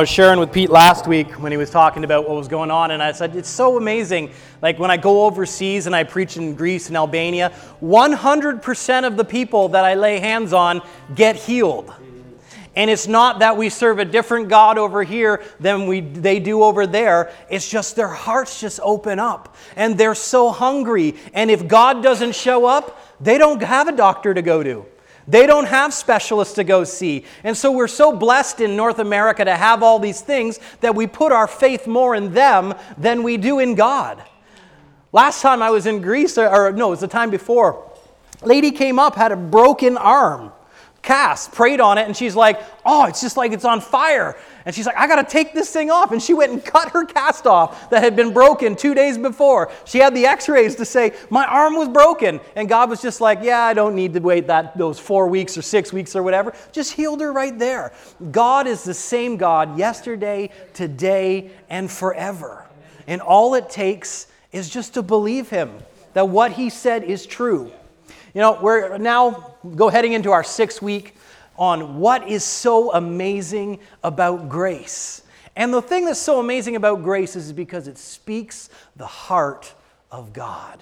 I was sharing with Pete last week when he was talking about what was going on, and I said, It's so amazing. Like when I go overseas and I preach in Greece and Albania, 100% of the people that I lay hands on get healed. And it's not that we serve a different God over here than we, they do over there. It's just their hearts just open up and they're so hungry. And if God doesn't show up, they don't have a doctor to go to. They don't have specialists to go see. And so we're so blessed in North America to have all these things that we put our faith more in them than we do in God. Last time I was in Greece, or no, it was the time before, lady came up, had a broken arm cast, prayed on it, and she's like, Oh, it's just like it's on fire. And she's like, I got to take this thing off. And she went and cut her cast off that had been broken two days before. She had the x rays to say, My arm was broken. And God was just like, Yeah, I don't need to wait that, those four weeks or six weeks or whatever. Just healed her right there. God is the same God yesterday, today, and forever. And all it takes is just to believe Him that what He said is true. You know, we're now go heading into our sixth week on what is so amazing about grace. And the thing that's so amazing about grace is because it speaks the heart of God.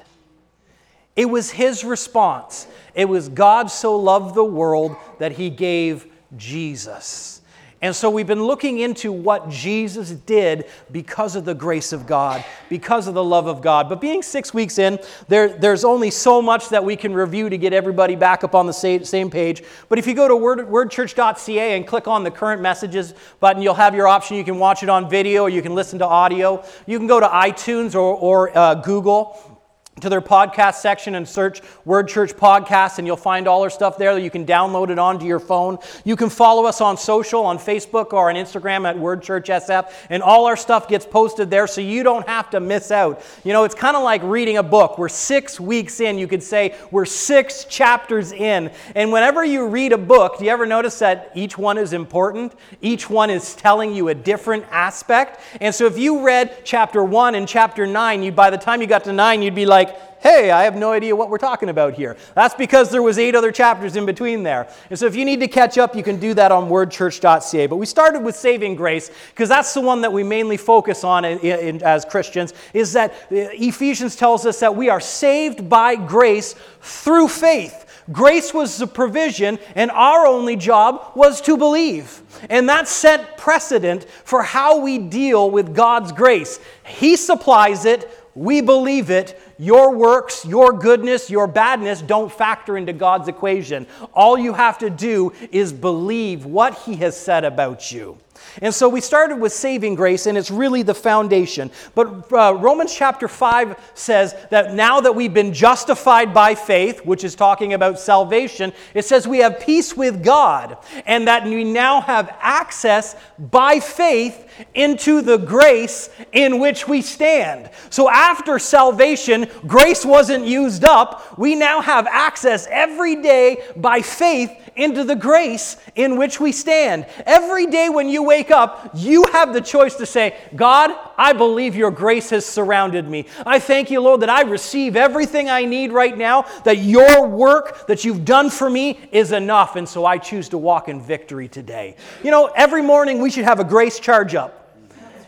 It was his response. It was God so loved the world that he gave Jesus. And so we've been looking into what Jesus did because of the grace of God, because of the love of God. But being six weeks in, there, there's only so much that we can review to get everybody back up on the same, page. But if you go to word, wordchurch.ca and click on the current messages button, you'll have your option. You can watch it on video or you can listen to audio. You can go to iTunes or, or uh, Google to their podcast section and search Word Church Podcast, and you'll find all our stuff there. You can download it onto your phone. You can follow us on social, on Facebook or on Instagram at Word Church SF, and all our stuff gets posted there so you don't have to miss out. You know, it's kind of like reading a book. We're six weeks in, you could say we're six chapters in. And whenever you read a book, do you ever notice that each one is important? Each one is telling you a different aspect. And so if you read chapter one and chapter nine, you by the time you got to nine, you'd be like, like, hey, I have no idea what we're talking about here. That's because there was eight other chapters in between there. And so if you need to catch up, you can do that on wordchurch.ca. But we started with saving grace because that's the one that we mainly focus on in, in, as Christians is that uh, Ephesians tells us that we are saved by grace through faith. Grace was the provision, and our only job was to believe. And that set precedent for how we deal with God's grace. He supplies it, we believe it. Your works, your goodness, your badness don't factor into God's equation. All you have to do is believe what He has said about you. And so we started with saving grace, and it's really the foundation. But uh, Romans chapter 5 says that now that we've been justified by faith, which is talking about salvation, it says we have peace with God, and that we now have access by faith into the grace in which we stand. So after salvation, grace wasn't used up. We now have access every day by faith into the grace in which we stand. Every day when you wake up, you have the choice to say, God, I believe your grace has surrounded me. I thank you, Lord, that I receive everything I need right now, that your work that you've done for me is enough. And so I choose to walk in victory today. You know, every morning we should have a grace charge up.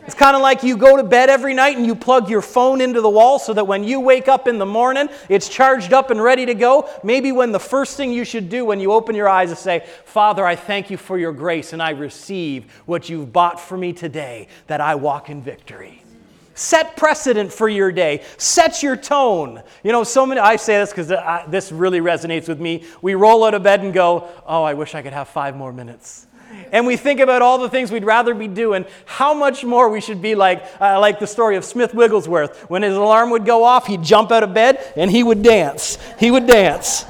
It's kind of like you go to bed every night and you plug your phone into the wall so that when you wake up in the morning, it's charged up and ready to go. Maybe when the first thing you should do when you open your eyes is say, Father, I thank you for your grace and I receive what you've bought for me today, that I walk in victory. Set precedent for your day. Set your tone. You know, so many, I say this because this really resonates with me. We roll out of bed and go, Oh, I wish I could have five more minutes and we think about all the things we'd rather be doing, how much more we should be like, uh, like the story of Smith Wigglesworth. When his alarm would go off, he'd jump out of bed and he would dance. He would dance.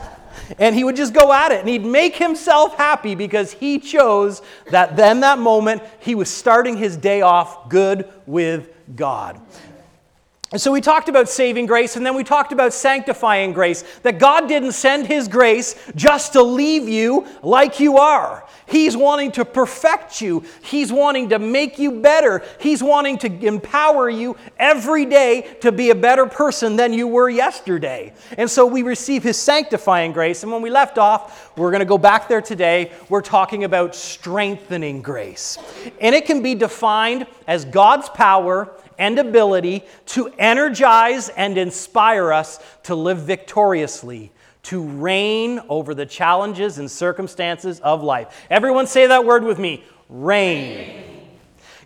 And he would just go at it and he'd make himself happy because he chose that then, that moment, he was starting his day off good with God. And so we talked about saving grace and then we talked about sanctifying grace. That God didn't send His grace just to leave you like you are. He's wanting to perfect you, He's wanting to make you better, He's wanting to empower you every day to be a better person than you were yesterday. And so we receive His sanctifying grace. And when we left off, we're going to go back there today. We're talking about strengthening grace. And it can be defined as God's power and ability to energize and inspire us to live victoriously, to reign over the challenges and circumstances of life. Everyone say that word with me reign.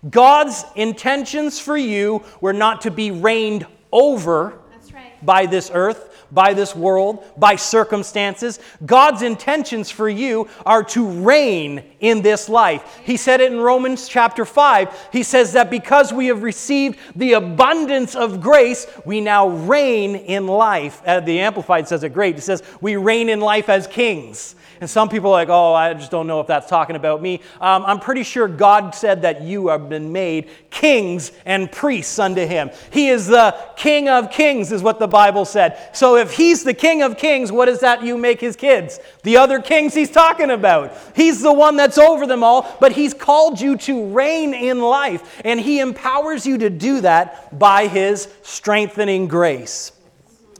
God's intentions for you were not to be reigned over right. by this earth, by this world, by circumstances. God's intentions for you are to reign in this life. He said it in Romans chapter 5. He says that because we have received the abundance of grace, we now reign in life. Uh, the Amplified says it great. It says, We reign in life as kings. And some people are like, oh, I just don't know if that's talking about me. Um, I'm pretty sure God said that you have been made kings and priests unto him. He is the king of kings, is what the Bible said. So if he's the king of kings, what is that you make his kids? The other kings he's talking about. He's the one that's over them all, but he's called you to reign in life. And he empowers you to do that by his strengthening grace.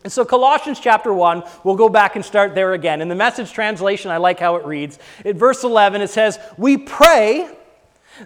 And so, Colossians chapter 1, we'll go back and start there again. In the message translation, I like how it reads. In verse 11, it says, We pray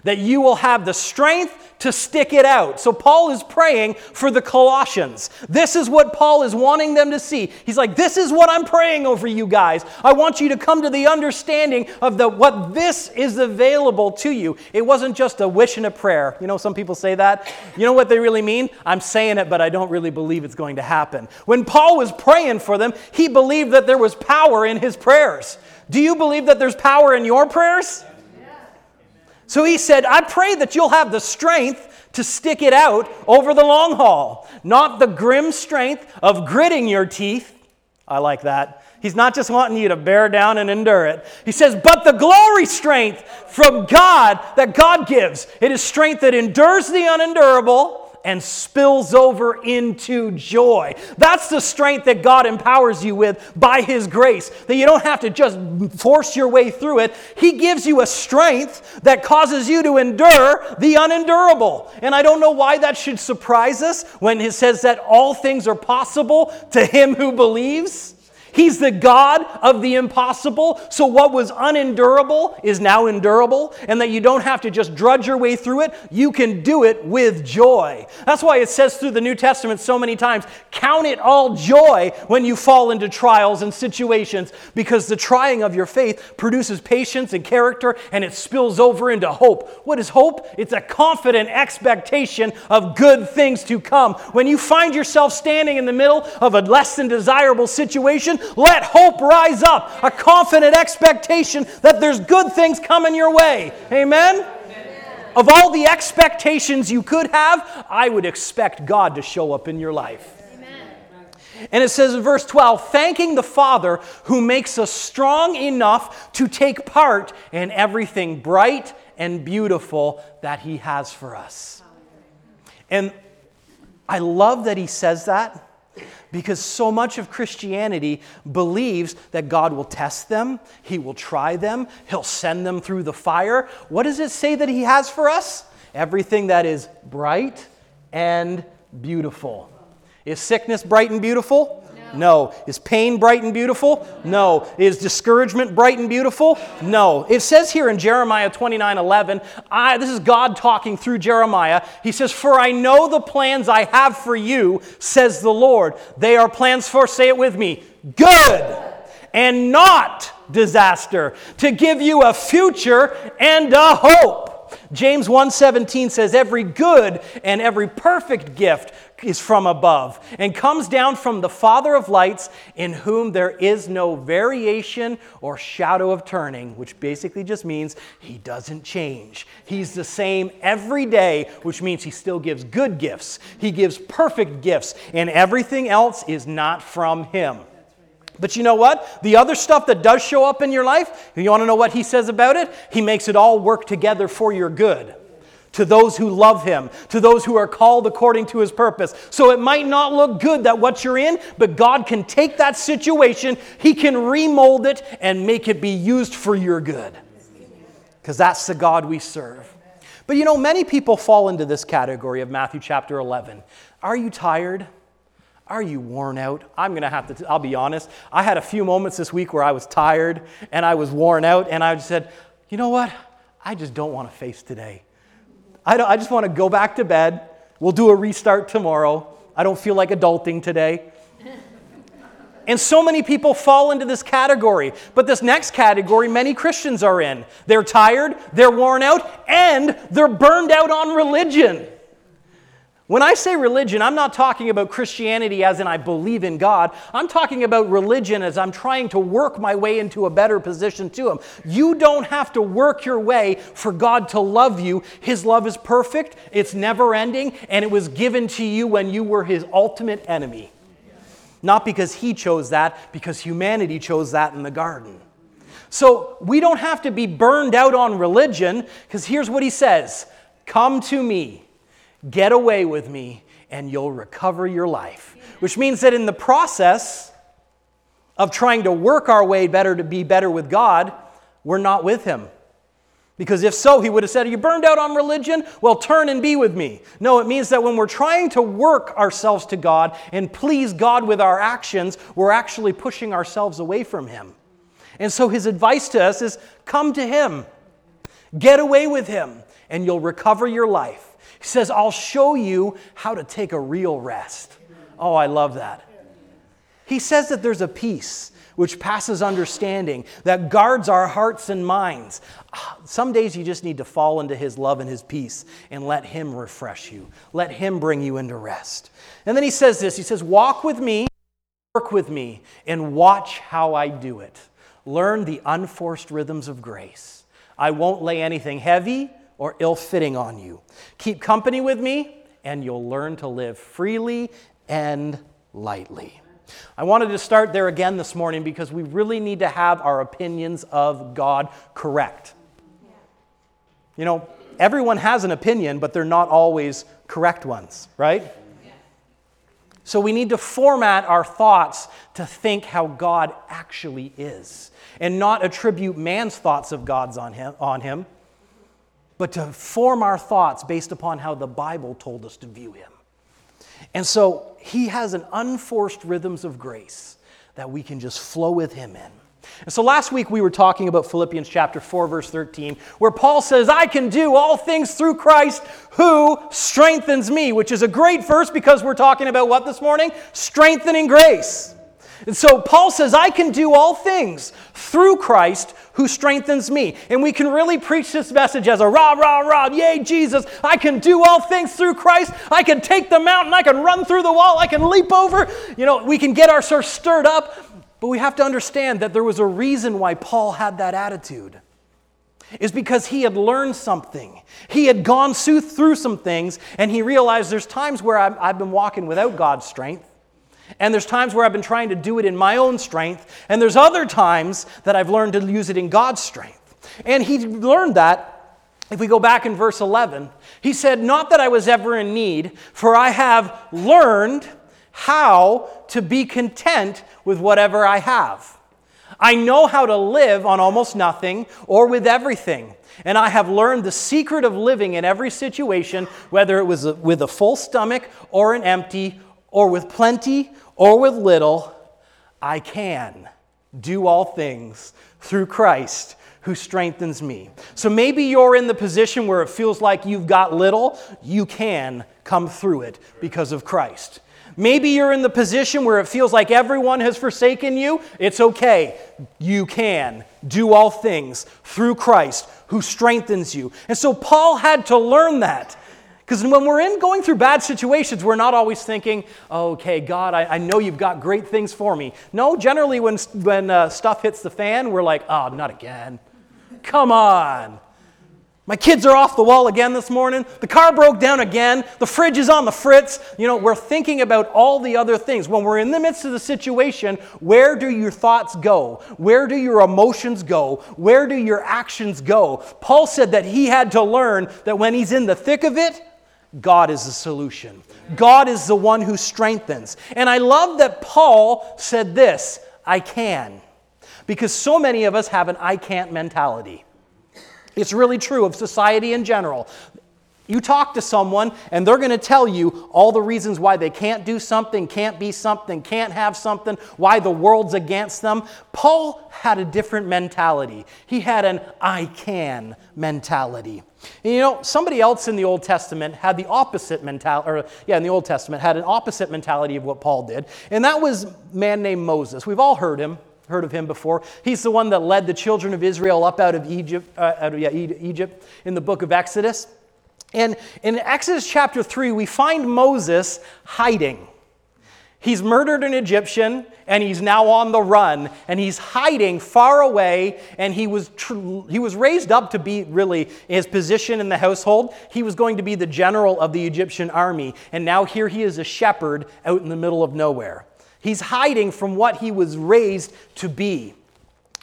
that you will have the strength to stick it out. So Paul is praying for the Colossians. This is what Paul is wanting them to see. He's like, This is what I'm praying over you guys. I want you to come to the understanding of the, what this is available to you. It wasn't just a wish and a prayer. You know, some people say that. You know what they really mean? I'm saying it, but I don't really believe it's going to happen. When Paul was praying for them, he believed that there was power in his prayers. Do you believe that there's power in your prayers? So he said, I pray that you'll have the strength to stick it out over the long haul, not the grim strength of gritting your teeth. I like that. He's not just wanting you to bear down and endure it. He says, but the glory strength from God that God gives. It is strength that endures the unendurable and spills over into joy. That's the strength that God empowers you with by His grace, that you don't have to just force your way through it. He gives you a strength that causes you to endure the unendurable. And I don't know why that should surprise us when He says that all things are possible to him who believes. He's the God of the impossible. So, what was unendurable is now endurable, and that you don't have to just drudge your way through it. You can do it with joy. That's why it says through the New Testament so many times count it all joy when you fall into trials and situations, because the trying of your faith produces patience and character, and it spills over into hope. What is hope? It's a confident expectation of good things to come. When you find yourself standing in the middle of a less than desirable situation, let hope rise up, a confident expectation that there's good things coming your way. Amen? Of all the expectations you could have, I would expect God to show up in your life. And it says in verse 12, thanking the Father who makes us strong enough to take part in everything bright and beautiful that He has for us. And I love that He says that because so much of Christianity believes that God will test them, He will try them, He'll send them through the fire. What does it say that He has for us? Everything that is bright and beautiful. Is sickness bright and beautiful? No. Is pain bright and beautiful? No. Is discouragement bright and beautiful? No. It says here in Jeremiah 29 11, I, this is God talking through Jeremiah. He says, For I know the plans I have for you, says the Lord. They are plans for, say it with me, good and not disaster, to give you a future and a hope. James 1:17 says every good and every perfect gift is from above and comes down from the Father of lights, in whom there is no variation or shadow of turning, which basically just means he doesn't change. He's the same every day, which means he still gives good gifts. He gives perfect gifts, and everything else is not from him. But you know what? The other stuff that does show up in your life, you want to know what he says about it? He makes it all work together for your good to those who love him, to those who are called according to his purpose. So it might not look good that what you're in, but God can take that situation, he can remold it and make it be used for your good. Because that's the God we serve. But you know, many people fall into this category of Matthew chapter 11. Are you tired? Are you worn out? I'm going to have to, I'll be honest. I had a few moments this week where I was tired and I was worn out, and I said, you know what? I just don't want to face today. I, I just want to go back to bed. We'll do a restart tomorrow. I don't feel like adulting today. And so many people fall into this category. But this next category, many Christians are in. They're tired, they're worn out, and they're burned out on religion. When I say religion, I'm not talking about Christianity as in I believe in God. I'm talking about religion as I'm trying to work my way into a better position to Him. You don't have to work your way for God to love you. His love is perfect, it's never ending, and it was given to you when you were His ultimate enemy. Not because He chose that, because humanity chose that in the garden. So we don't have to be burned out on religion, because here's what He says Come to me. Get away with me, and you'll recover your life. Which means that in the process of trying to work our way better to be better with God, we're not with Him. Because if so, He would have said, Are you burned out on religion? Well, turn and be with me. No, it means that when we're trying to work ourselves to God and please God with our actions, we're actually pushing ourselves away from Him. And so His advice to us is come to Him, get away with Him, and you'll recover your life. He says, I'll show you how to take a real rest. Oh, I love that. He says that there's a peace which passes understanding that guards our hearts and minds. Some days you just need to fall into His love and His peace and let Him refresh you, let Him bring you into rest. And then He says this He says, Walk with me, work with me, and watch how I do it. Learn the unforced rhythms of grace. I won't lay anything heavy or ill fitting on you. Keep company with me, and you'll learn to live freely and lightly. I wanted to start there again this morning because we really need to have our opinions of God correct. You know, everyone has an opinion, but they're not always correct ones, right? So we need to format our thoughts to think how God actually is and not attribute man's thoughts of God's on him, on him but to form our thoughts based upon how the Bible told us to view him. And so he has an unforced rhythms of grace that we can just flow with him in. And so last week we were talking about Philippians chapter 4 verse 13 where Paul says I can do all things through Christ who strengthens me, which is a great verse because we're talking about what this morning? Strengthening grace. And so Paul says, I can do all things through Christ who strengthens me. And we can really preach this message as a rah, rah, rah, yay, Jesus. I can do all things through Christ. I can take the mountain. I can run through the wall. I can leap over. You know, we can get ourselves stirred up. But we have to understand that there was a reason why Paul had that attitude. Is because he had learned something. He had gone through some things, and he realized there's times where I've been walking without God's strength. And there's times where I've been trying to do it in my own strength, and there's other times that I've learned to use it in God's strength. And he learned that. If we go back in verse 11, he said, Not that I was ever in need, for I have learned how to be content with whatever I have. I know how to live on almost nothing or with everything. And I have learned the secret of living in every situation, whether it was with a full stomach or an empty or with plenty or with little, I can do all things through Christ who strengthens me. So maybe you're in the position where it feels like you've got little, you can come through it because of Christ. Maybe you're in the position where it feels like everyone has forsaken you. It's okay. You can do all things through Christ who strengthens you. And so Paul had to learn that. Because when we're in going through bad situations, we're not always thinking, okay, God, I, I know you've got great things for me. No, generally, when, when uh, stuff hits the fan, we're like, oh, not again. Come on. My kids are off the wall again this morning. The car broke down again. The fridge is on the fritz. You know, we're thinking about all the other things. When we're in the midst of the situation, where do your thoughts go? Where do your emotions go? Where do your actions go? Paul said that he had to learn that when he's in the thick of it, God is the solution. God is the one who strengthens. And I love that Paul said this I can. Because so many of us have an I can't mentality. It's really true of society in general. You talk to someone, and they're going to tell you all the reasons why they can't do something, can't be something, can't have something, why the world's against them. Paul had a different mentality. He had an I can mentality. And you know, somebody else in the Old Testament had the opposite mentality, or yeah, in the Old Testament had an opposite mentality of what Paul did, and that was a man named Moses. We've all heard him heard of him before. He's the one that led the children of Israel up out of Egypt, uh, out of, yeah, Egypt in the book of Exodus. And in Exodus chapter 3, we find Moses hiding. He's murdered an Egyptian and he's now on the run and he's hiding far away and he was tr- he was raised up to be really his position in the household. He was going to be the general of the Egyptian army and now here he is a shepherd out in the middle of nowhere. He's hiding from what he was raised to be.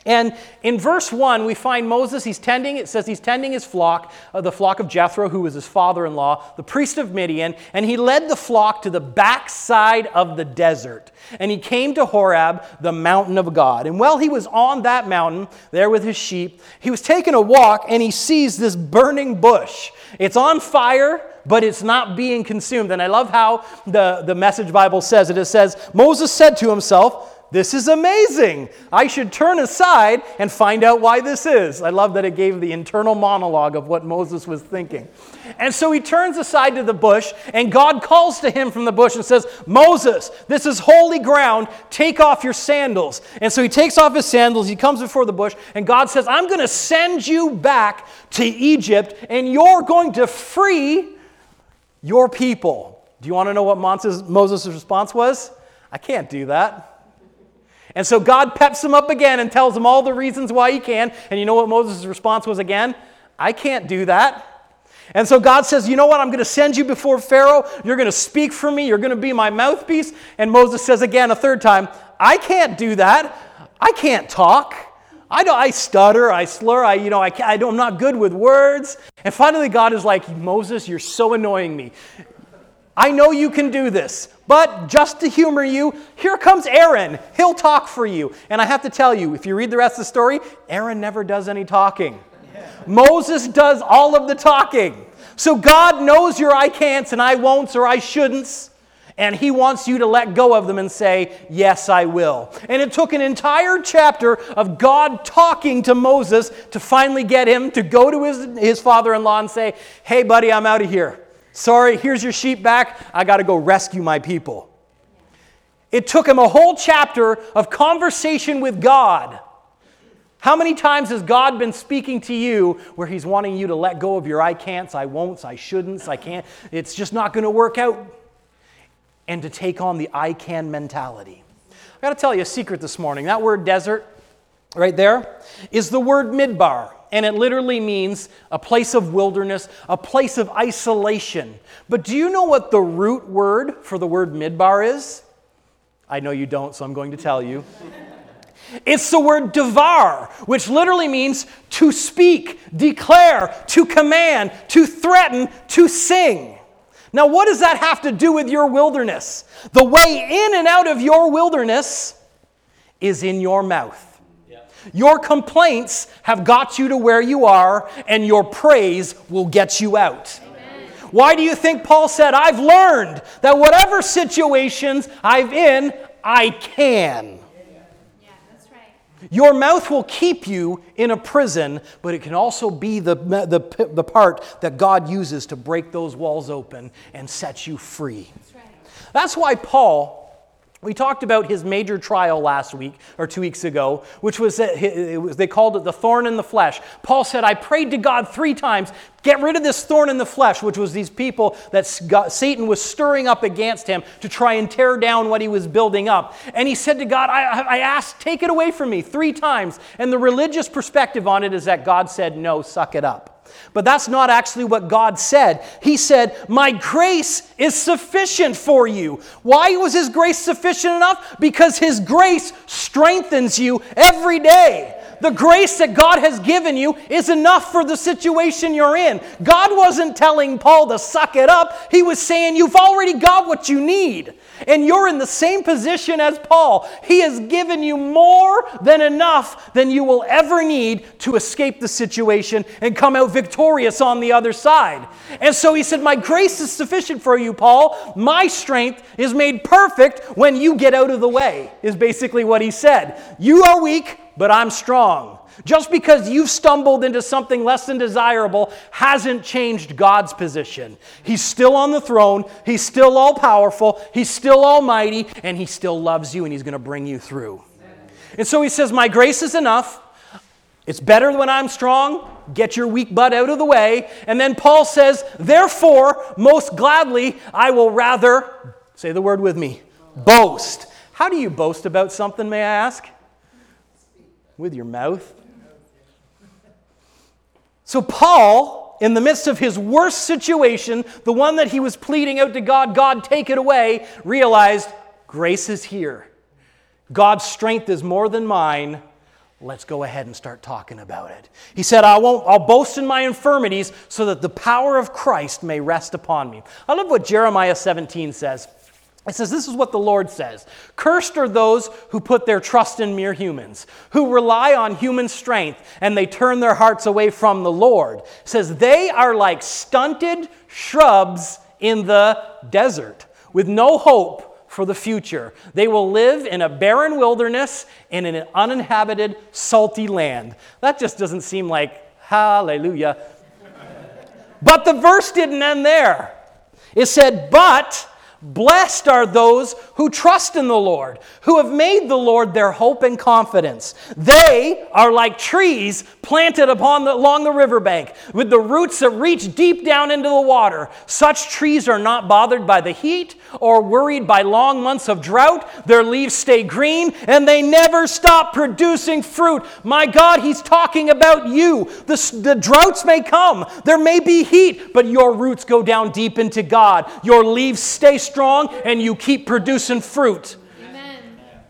And in verse 1, we find Moses, he's tending, it says he's tending his flock, uh, the flock of Jethro, who was his father in law, the priest of Midian, and he led the flock to the backside of the desert. And he came to Horeb, the mountain of God. And while he was on that mountain, there with his sheep, he was taking a walk and he sees this burning bush. It's on fire, but it's not being consumed. And I love how the, the Message Bible says it. It says, Moses said to himself, this is amazing. I should turn aside and find out why this is. I love that it gave the internal monologue of what Moses was thinking. And so he turns aside to the bush, and God calls to him from the bush and says, Moses, this is holy ground. Take off your sandals. And so he takes off his sandals. He comes before the bush, and God says, I'm going to send you back to Egypt, and you're going to free your people. Do you want to know what Moses' response was? I can't do that. And so God peps him up again and tells him all the reasons why he can. And you know what Moses' response was again? I can't do that. And so God says, You know what? I'm going to send you before Pharaoh. You're going to speak for me. You're going to be my mouthpiece. And Moses says again, a third time, I can't do that. I can't talk. I, don't, I stutter, I slur, I, you know, I, I don't, I'm not good with words. And finally, God is like, Moses, you're so annoying me. I know you can do this, but just to humor you, here comes Aaron. He'll talk for you. And I have to tell you, if you read the rest of the story, Aaron never does any talking. Moses does all of the talking. So God knows your I can'ts and I won'ts or I shouldn'ts. And he wants you to let go of them and say, Yes, I will. And it took an entire chapter of God talking to Moses to finally get him to go to his, his father in law and say, Hey, buddy, I'm out of here. Sorry, here's your sheep back. I got to go rescue my people. It took him a whole chapter of conversation with God. How many times has God been speaking to you where He's wanting you to let go of your I can'ts, I won'ts, I shouldn'ts, I can't, it's just not going to work out, and to take on the I can mentality? I got to tell you a secret this morning. That word desert, right there, is the word midbar and it literally means a place of wilderness, a place of isolation. But do you know what the root word for the word midbar is? I know you don't, so I'm going to tell you. It's the word devar, which literally means to speak, declare, to command, to threaten, to sing. Now, what does that have to do with your wilderness? The way in and out of your wilderness is in your mouth. Your complaints have got you to where you are, and your praise will get you out. Amen. Why do you think Paul said, I've learned that whatever situations I'm in, I can? Your mouth will keep you in a prison, but it can also be the, the, the part that God uses to break those walls open and set you free. That's, right. That's why Paul we talked about his major trial last week or two weeks ago, which was, was, they called it the thorn in the flesh. Paul said, I prayed to God three times, get rid of this thorn in the flesh, which was these people that Satan was stirring up against him to try and tear down what he was building up. And he said to God, I, I asked, take it away from me three times. And the religious perspective on it is that God said, no, suck it up. But that's not actually what God said. He said, My grace is sufficient for you. Why was His grace sufficient enough? Because His grace strengthens you every day. The grace that God has given you is enough for the situation you're in. God wasn't telling Paul to suck it up, He was saying, You've already got what you need. And you're in the same position as Paul. He has given you more than enough than you will ever need to escape the situation and come out victorious on the other side. And so he said, My grace is sufficient for you, Paul. My strength is made perfect when you get out of the way, is basically what he said. You are weak, but I'm strong. Just because you've stumbled into something less than desirable hasn't changed God's position. He's still on the throne, He's still all powerful, He's still almighty, and He still loves you, and He's going to bring you through. And so He says, My grace is enough. It's better when I'm strong. Get your weak butt out of the way. And then Paul says, Therefore, most gladly, I will rather, say the word with me, boast. How do you boast about something, may I ask? With your mouth. So, Paul, in the midst of his worst situation, the one that he was pleading out to God, God, take it away, realized grace is here. God's strength is more than mine. Let's go ahead and start talking about it. He said, I won't, I'll boast in my infirmities so that the power of Christ may rest upon me. I love what Jeremiah 17 says. It says, This is what the Lord says Cursed are those who put their trust in mere humans, who rely on human strength, and they turn their hearts away from the Lord. It says, They are like stunted shrubs in the desert, with no hope for the future. They will live in a barren wilderness in an uninhabited, salty land. That just doesn't seem like hallelujah. but the verse didn't end there. It said, But Blessed are those who trust in the Lord, who have made the Lord their hope and confidence. They are like trees planted upon the, along the riverbank, with the roots that reach deep down into the water. Such trees are not bothered by the heat or worried by long months of drought. Their leaves stay green and they never stop producing fruit. My God, He's talking about you. The, the droughts may come, there may be heat, but your roots go down deep into God. Your leaves stay strong strong and you keep producing fruit. Amen.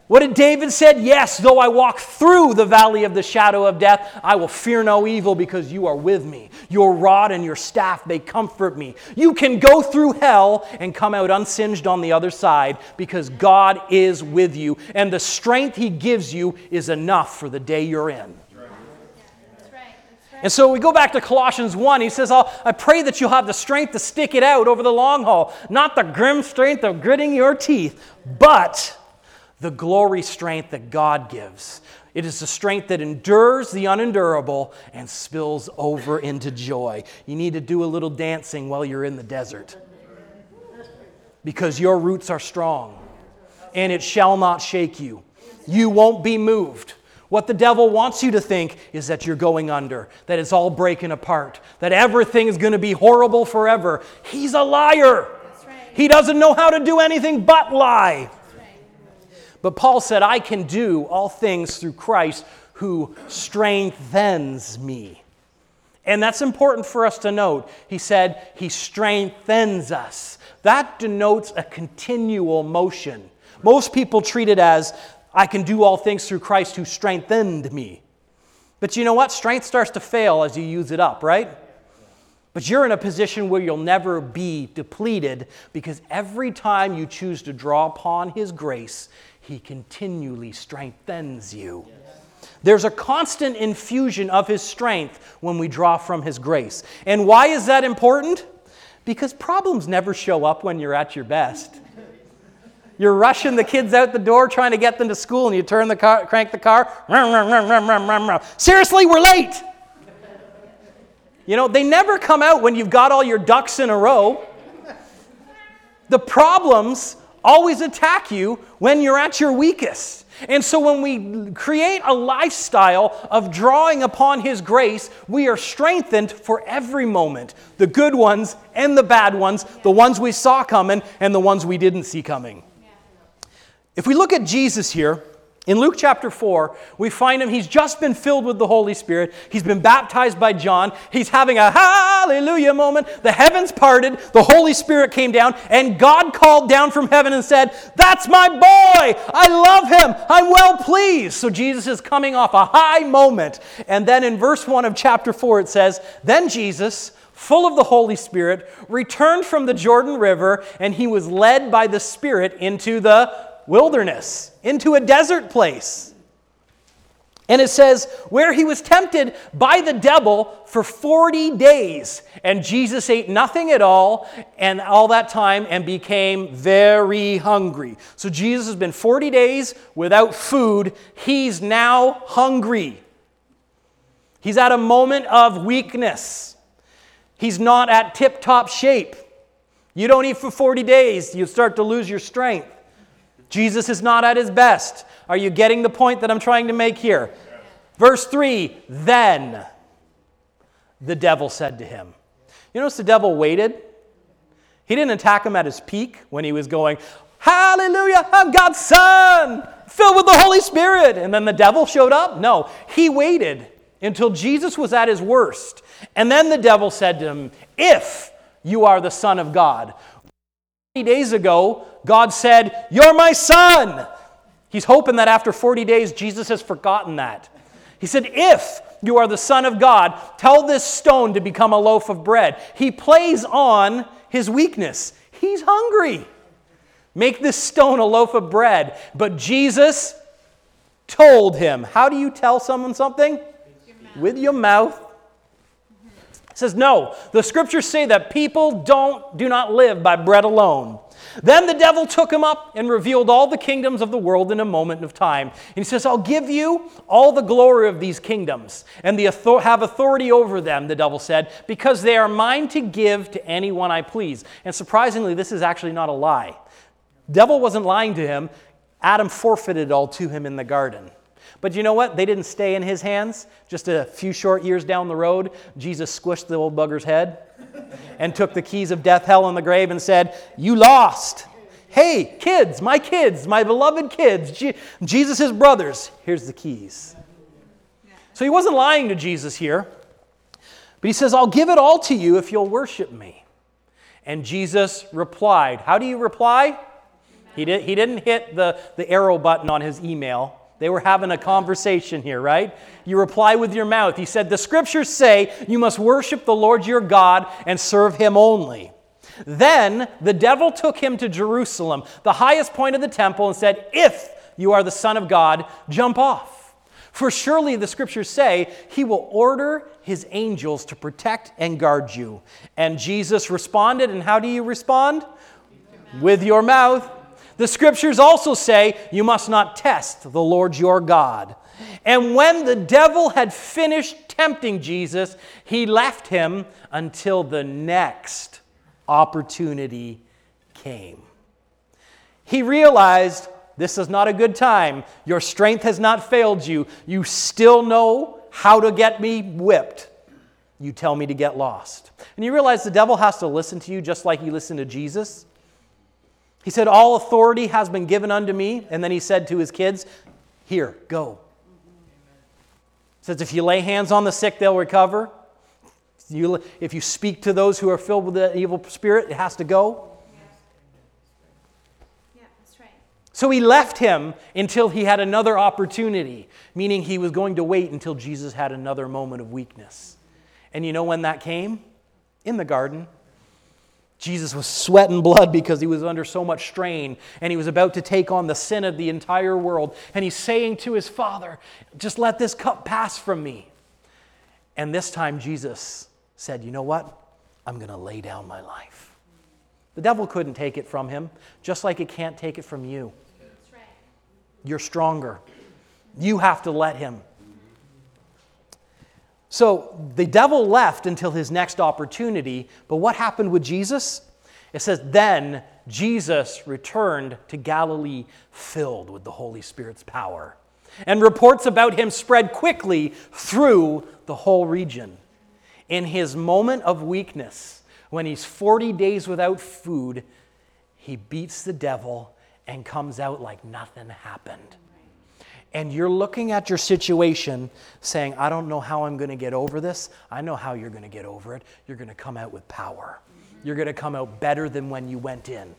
What did David said? Yes, though I walk through the valley of the shadow of death, I will fear no evil because you are with me. Your rod and your staff, they comfort me. You can go through hell and come out unsinged on the other side because God is with you. And the strength He gives you is enough for the day you're in. And so we go back to Colossians 1. He says, I pray that you'll have the strength to stick it out over the long haul, not the grim strength of gritting your teeth, but the glory strength that God gives. It is the strength that endures the unendurable and spills over into joy. You need to do a little dancing while you're in the desert because your roots are strong and it shall not shake you. You won't be moved. What the devil wants you to think is that you're going under, that it's all breaking apart, that everything is going to be horrible forever. He's a liar. Right. He doesn't know how to do anything but lie. Right. But Paul said, I can do all things through Christ who strengthens me. And that's important for us to note. He said, He strengthens us. That denotes a continual motion. Most people treat it as I can do all things through Christ who strengthened me. But you know what? Strength starts to fail as you use it up, right? But you're in a position where you'll never be depleted because every time you choose to draw upon His grace, He continually strengthens you. There's a constant infusion of His strength when we draw from His grace. And why is that important? Because problems never show up when you're at your best. You're rushing the kids out the door trying to get them to school, and you turn the car, crank the car. Seriously, we're late. You know, they never come out when you've got all your ducks in a row. The problems always attack you when you're at your weakest. And so, when we create a lifestyle of drawing upon His grace, we are strengthened for every moment the good ones and the bad ones, the ones we saw coming and the ones we didn't see coming. If we look at Jesus here, In Luke chapter 4, we find him, he's just been filled with the Holy Spirit. He's been baptized by John. He's having a hallelujah moment. The heavens parted, the Holy Spirit came down, and God called down from heaven and said, That's my boy! I love him! I'm well pleased. So Jesus is coming off a high moment. And then in verse 1 of chapter 4, it says, Then Jesus, full of the Holy Spirit, returned from the Jordan River, and he was led by the Spirit into the wilderness, into a desert place. And it says, where he was tempted by the devil for 40 days. And Jesus ate nothing at all and all that time and became very hungry. So Jesus has been 40 days without food. He's now hungry. He's at a moment of weakness. He's not at tip top shape. You don't eat for 40 days, you start to lose your strength. Jesus is not at his best. Are you getting the point that I'm trying to make here? Verse 3 Then the devil said to him, You notice the devil waited? He didn't attack him at his peak when he was going, Hallelujah, I'm God's son, filled with the Holy Spirit. And then the devil showed up? No, he waited until Jesus was at his worst. And then the devil said to him, If you are the Son of God, days ago, God said, You're my son. He's hoping that after 40 days, Jesus has forgotten that. He said, If you are the Son of God, tell this stone to become a loaf of bread. He plays on his weakness. He's hungry. Make this stone a loaf of bread. But Jesus told him, How do you tell someone something? With your mouth He says no the scriptures say that people don't do not live by bread alone then the devil took him up and revealed all the kingdoms of the world in a moment of time. And he says i'll give you all the glory of these kingdoms and the author- have authority over them the devil said because they are mine to give to anyone i please. And surprisingly this is actually not a lie. Devil wasn't lying to him. Adam forfeited all to him in the garden but you know what? They didn't stay in his hands. Just a few short years down the road, Jesus squished the old bugger's head and took the keys of death, hell, and the grave and said, You lost. Hey, kids, my kids, my beloved kids, Jesus' brothers, here's the keys. So he wasn't lying to Jesus here, but he says, I'll give it all to you if you'll worship me. And Jesus replied, How do you reply? He, did, he didn't hit the, the arrow button on his email. They were having a conversation here, right? You reply with your mouth. He said, The scriptures say you must worship the Lord your God and serve him only. Then the devil took him to Jerusalem, the highest point of the temple, and said, If you are the Son of God, jump off. For surely the scriptures say he will order his angels to protect and guard you. And Jesus responded, and how do you respond? With your mouth. The scriptures also say, You must not test the Lord your God. And when the devil had finished tempting Jesus, he left him until the next opportunity came. He realized this is not a good time. Your strength has not failed you. You still know how to get me whipped. You tell me to get lost. And you realize the devil has to listen to you just like he listened to Jesus. He said, All authority has been given unto me. And then he said to his kids, Here, go. He says, If you lay hands on the sick, they'll recover. You, if you speak to those who are filled with the evil spirit, it has to go. So he left him until he had another opportunity, meaning he was going to wait until Jesus had another moment of weakness. And you know when that came? In the garden. Jesus was sweating blood because he was under so much strain and he was about to take on the sin of the entire world. And he's saying to his Father, Just let this cup pass from me. And this time, Jesus said, You know what? I'm going to lay down my life. The devil couldn't take it from him, just like it can't take it from you. You're stronger. You have to let him. So the devil left until his next opportunity, but what happened with Jesus? It says, Then Jesus returned to Galilee filled with the Holy Spirit's power. And reports about him spread quickly through the whole region. In his moment of weakness, when he's 40 days without food, he beats the devil and comes out like nothing happened. And you're looking at your situation saying, I don't know how I'm going to get over this, I know how you're going to get over it. You're going to come out with power. You're going to come out better than when you went in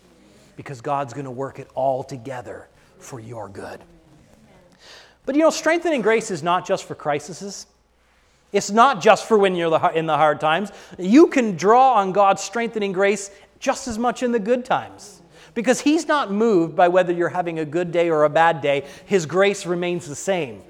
because God's going to work it all together for your good. But you know, strengthening grace is not just for crises. It's not just for when you're in the hard times. You can draw on God's strengthening grace just as much in the good times. Because He's not moved by whether you're having a good day or a bad day. His grace remains the same.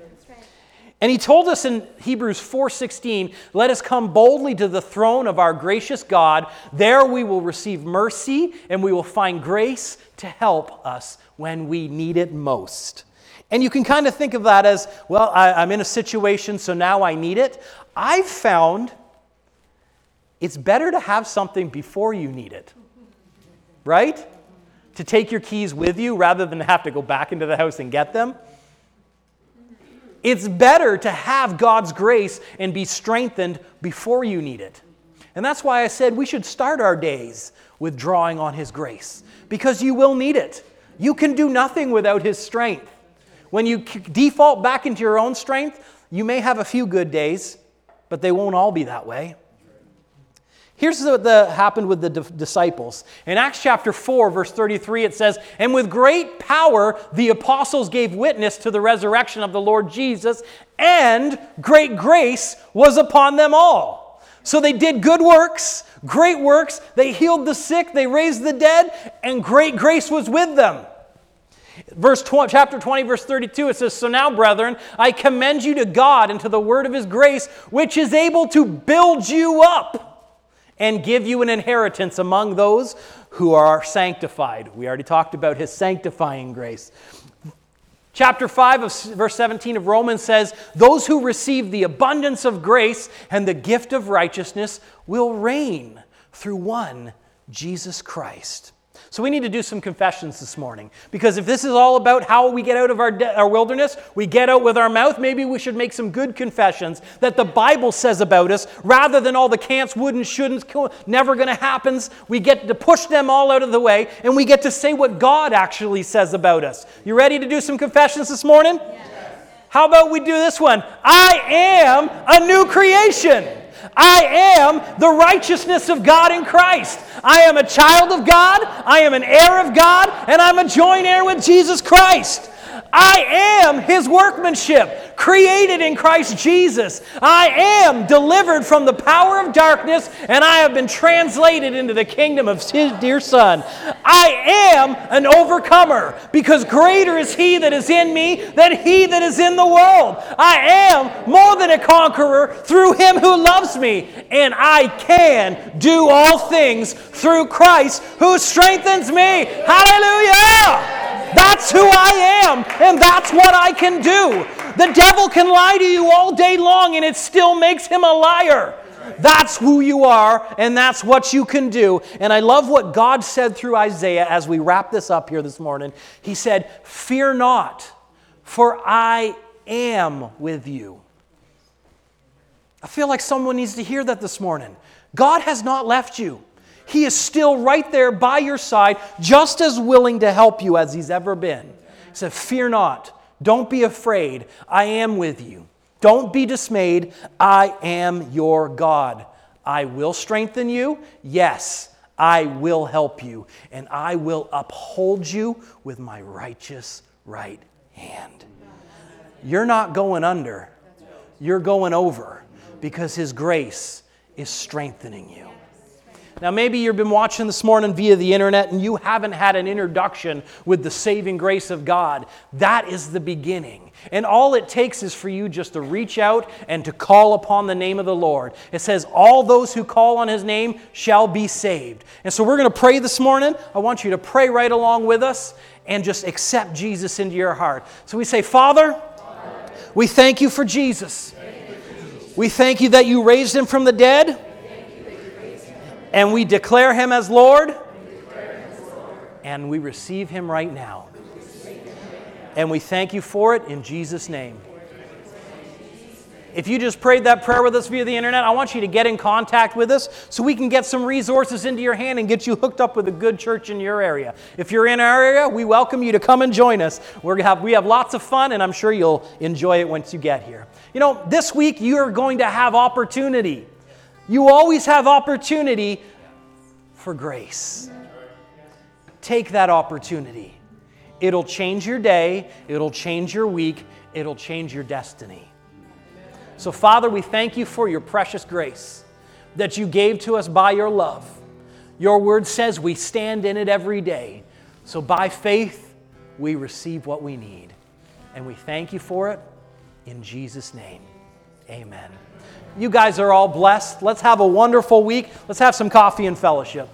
And he told us in Hebrews 4:16, "Let us come boldly to the throne of our gracious God. There we will receive mercy and we will find grace to help us when we need it most." And you can kind of think of that as, well, I, am in a situation, so now I need it. I've found it's better to have something before you need it, right? To take your keys with you rather than have to go back into the house and get them. It's better to have God's grace and be strengthened before you need it. And that's why I said we should start our days with drawing on His grace, because you will need it. You can do nothing without His strength. When you default back into your own strength, you may have a few good days, but they won't all be that way. Here's what the, happened with the disciples. In Acts chapter 4, verse 33, it says, And with great power the apostles gave witness to the resurrection of the Lord Jesus, and great grace was upon them all. So they did good works, great works. They healed the sick, they raised the dead, and great grace was with them. Verse 20, chapter 20, verse 32, it says, So now, brethren, I commend you to God and to the word of his grace, which is able to build you up and give you an inheritance among those who are sanctified. We already talked about his sanctifying grace. Chapter 5 of verse 17 of Romans says, Those who receive the abundance of grace and the gift of righteousness will reign through one, Jesus Christ. So we need to do some confessions this morning. Because if this is all about how we get out of our, de- our wilderness, we get out with our mouth, maybe we should make some good confessions that the Bible says about us rather than all the can'ts, wouldn't, shouldn't, never going to happens. We get to push them all out of the way and we get to say what God actually says about us. You ready to do some confessions this morning? Yes. How about we do this one? I am a new creation. I am the righteousness of God in Christ. I am a child of God, I am an heir of God, and I'm a joint heir with Jesus Christ. I am his workmanship, created in Christ Jesus. I am delivered from the power of darkness, and I have been translated into the kingdom of his dear Son. I am an overcomer, because greater is he that is in me than he that is in the world. I am more than a conqueror through him who loves me, and I can do all things through Christ who strengthens me. Hallelujah! That's who I am, and that's what I can do. The devil can lie to you all day long, and it still makes him a liar. That's who you are, and that's what you can do. And I love what God said through Isaiah as we wrap this up here this morning. He said, Fear not, for I am with you. I feel like someone needs to hear that this morning. God has not left you. He is still right there by your side, just as willing to help you as He's ever been. He said, Fear not. Don't be afraid. I am with you. Don't be dismayed. I am your God. I will strengthen you. Yes, I will help you. And I will uphold you with my righteous right hand. You're not going under, you're going over because His grace is strengthening you. Now, maybe you've been watching this morning via the internet and you haven't had an introduction with the saving grace of God. That is the beginning. And all it takes is for you just to reach out and to call upon the name of the Lord. It says, All those who call on his name shall be saved. And so we're going to pray this morning. I want you to pray right along with us and just accept Jesus into your heart. So we say, Father, we thank you for Jesus. We thank you that you raised him from the dead and we declare him as Lord, and we receive him right now. And we thank you for it in Jesus' name. if you just prayed that prayer with us via the internet, I want you to get in contact with us so we can get some resources into your hand and get you hooked up with a good church in your area. If you're in our area, we welcome you to come and join us. we have, we have lots of fun, and I'm sure you'll enjoy it once you get here. You know, this week you are going to have opportunity. You always have opportunity for grace. Take that opportunity. It'll change your day, it'll change your week, it'll change your destiny. So, Father, we thank you for your precious grace that you gave to us by your love. Your word says we stand in it every day. So, by faith, we receive what we need. And we thank you for it in Jesus' name. Amen. You guys are all blessed. Let's have a wonderful week. Let's have some coffee and fellowship.